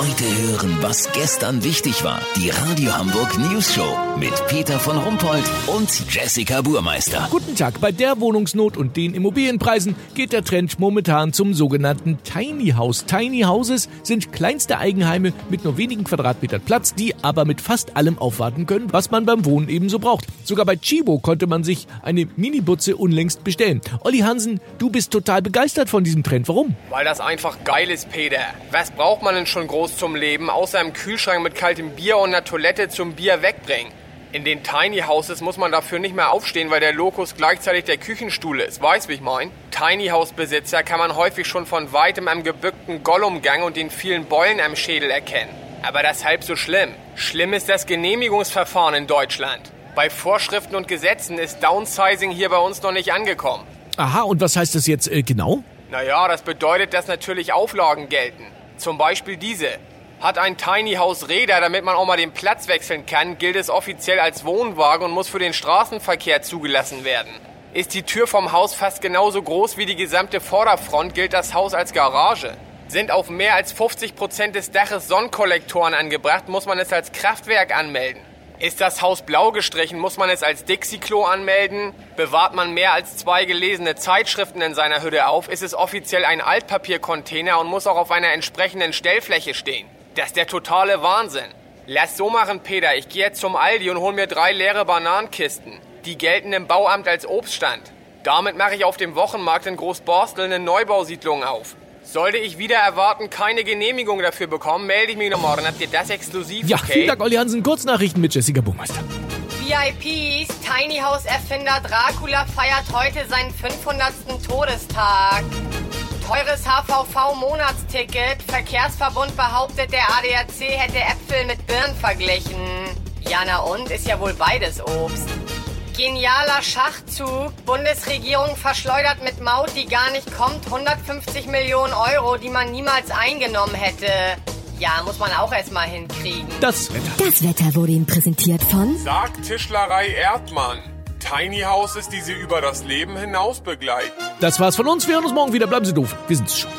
Heute hören, was gestern wichtig war. Die Radio Hamburg News Show mit Peter von Rumpold und Jessica Burmeister. Guten Tag. Bei der Wohnungsnot und den Immobilienpreisen geht der Trend momentan zum sogenannten Tiny House. Tiny Houses sind kleinste Eigenheime mit nur wenigen Quadratmetern Platz, die aber mit fast allem aufwarten können, was man beim Wohnen ebenso braucht. Sogar bei Chibo konnte man sich eine Minibutze unlängst bestellen. Olli Hansen, du bist total begeistert von diesem Trend. Warum? Weil das einfach geil ist, Peter. Was braucht man denn schon groß zum Leben, außer einem Kühlschrank mit kaltem Bier und einer Toilette zum Bier wegbringen? In den Tiny Houses muss man dafür nicht mehr aufstehen, weil der Lokus gleichzeitig der Küchenstuhl ist. Weißt, wie ich mein? Tiny House Besitzer kann man häufig schon von weitem am gebückten Gollumgang und den vielen Beulen am Schädel erkennen. Aber das ist halb so schlimm. Schlimm ist das Genehmigungsverfahren in Deutschland. Bei Vorschriften und Gesetzen ist Downsizing hier bei uns noch nicht angekommen. Aha, und was heißt das jetzt äh, genau? Naja, das bedeutet, dass natürlich Auflagen gelten. Zum Beispiel diese. Hat ein Tiny House Räder, damit man auch mal den Platz wechseln kann, gilt es offiziell als Wohnwagen und muss für den Straßenverkehr zugelassen werden. Ist die Tür vom Haus fast genauso groß wie die gesamte Vorderfront, gilt das Haus als Garage. Sind auf mehr als 50 Prozent des Daches Sonnenkollektoren angebracht, muss man es als Kraftwerk anmelden. Ist das Haus blau gestrichen, muss man es als Dixie-Klo anmelden? Bewahrt man mehr als zwei gelesene Zeitschriften in seiner Hütte auf, ist es offiziell ein Altpapiercontainer und muss auch auf einer entsprechenden Stellfläche stehen. Das ist der totale Wahnsinn. Lass so machen, Peter. Ich gehe jetzt zum Aldi und hol mir drei leere Bananenkisten. Die gelten im Bauamt als Obststand. Damit mache ich auf dem Wochenmarkt in Großborstel eine Neubausiedlung auf. Sollte ich wieder erwarten, keine Genehmigung dafür bekommen, melde ich mich noch morgen. Habt ihr das exklusiv? Ja, okay? vielen Dank, Olli Hansen. Kurznachrichten mit Jessica Burmeister. VIPs, Tiny House Erfinder Dracula feiert heute seinen 500. Todestag. Teures HVV-Monatsticket. Verkehrsverbund behauptet, der ADAC hätte Äpfel mit Birnen verglichen. Ja, na und? Ist ja wohl beides Obst. Genialer Schachzug. Bundesregierung verschleudert mit Maut, die gar nicht kommt, 150 Millionen Euro, die man niemals eingenommen hätte. Ja, muss man auch erstmal hinkriegen. Das Wetter. Das Wetter wurde Ihnen präsentiert von Sagt Tischlerei Erdmann. Tiny Houses, die Sie über das Leben hinaus begleiten. Das war's von uns. Wir hören uns morgen wieder. Bleiben Sie doof. Wir sind's schon.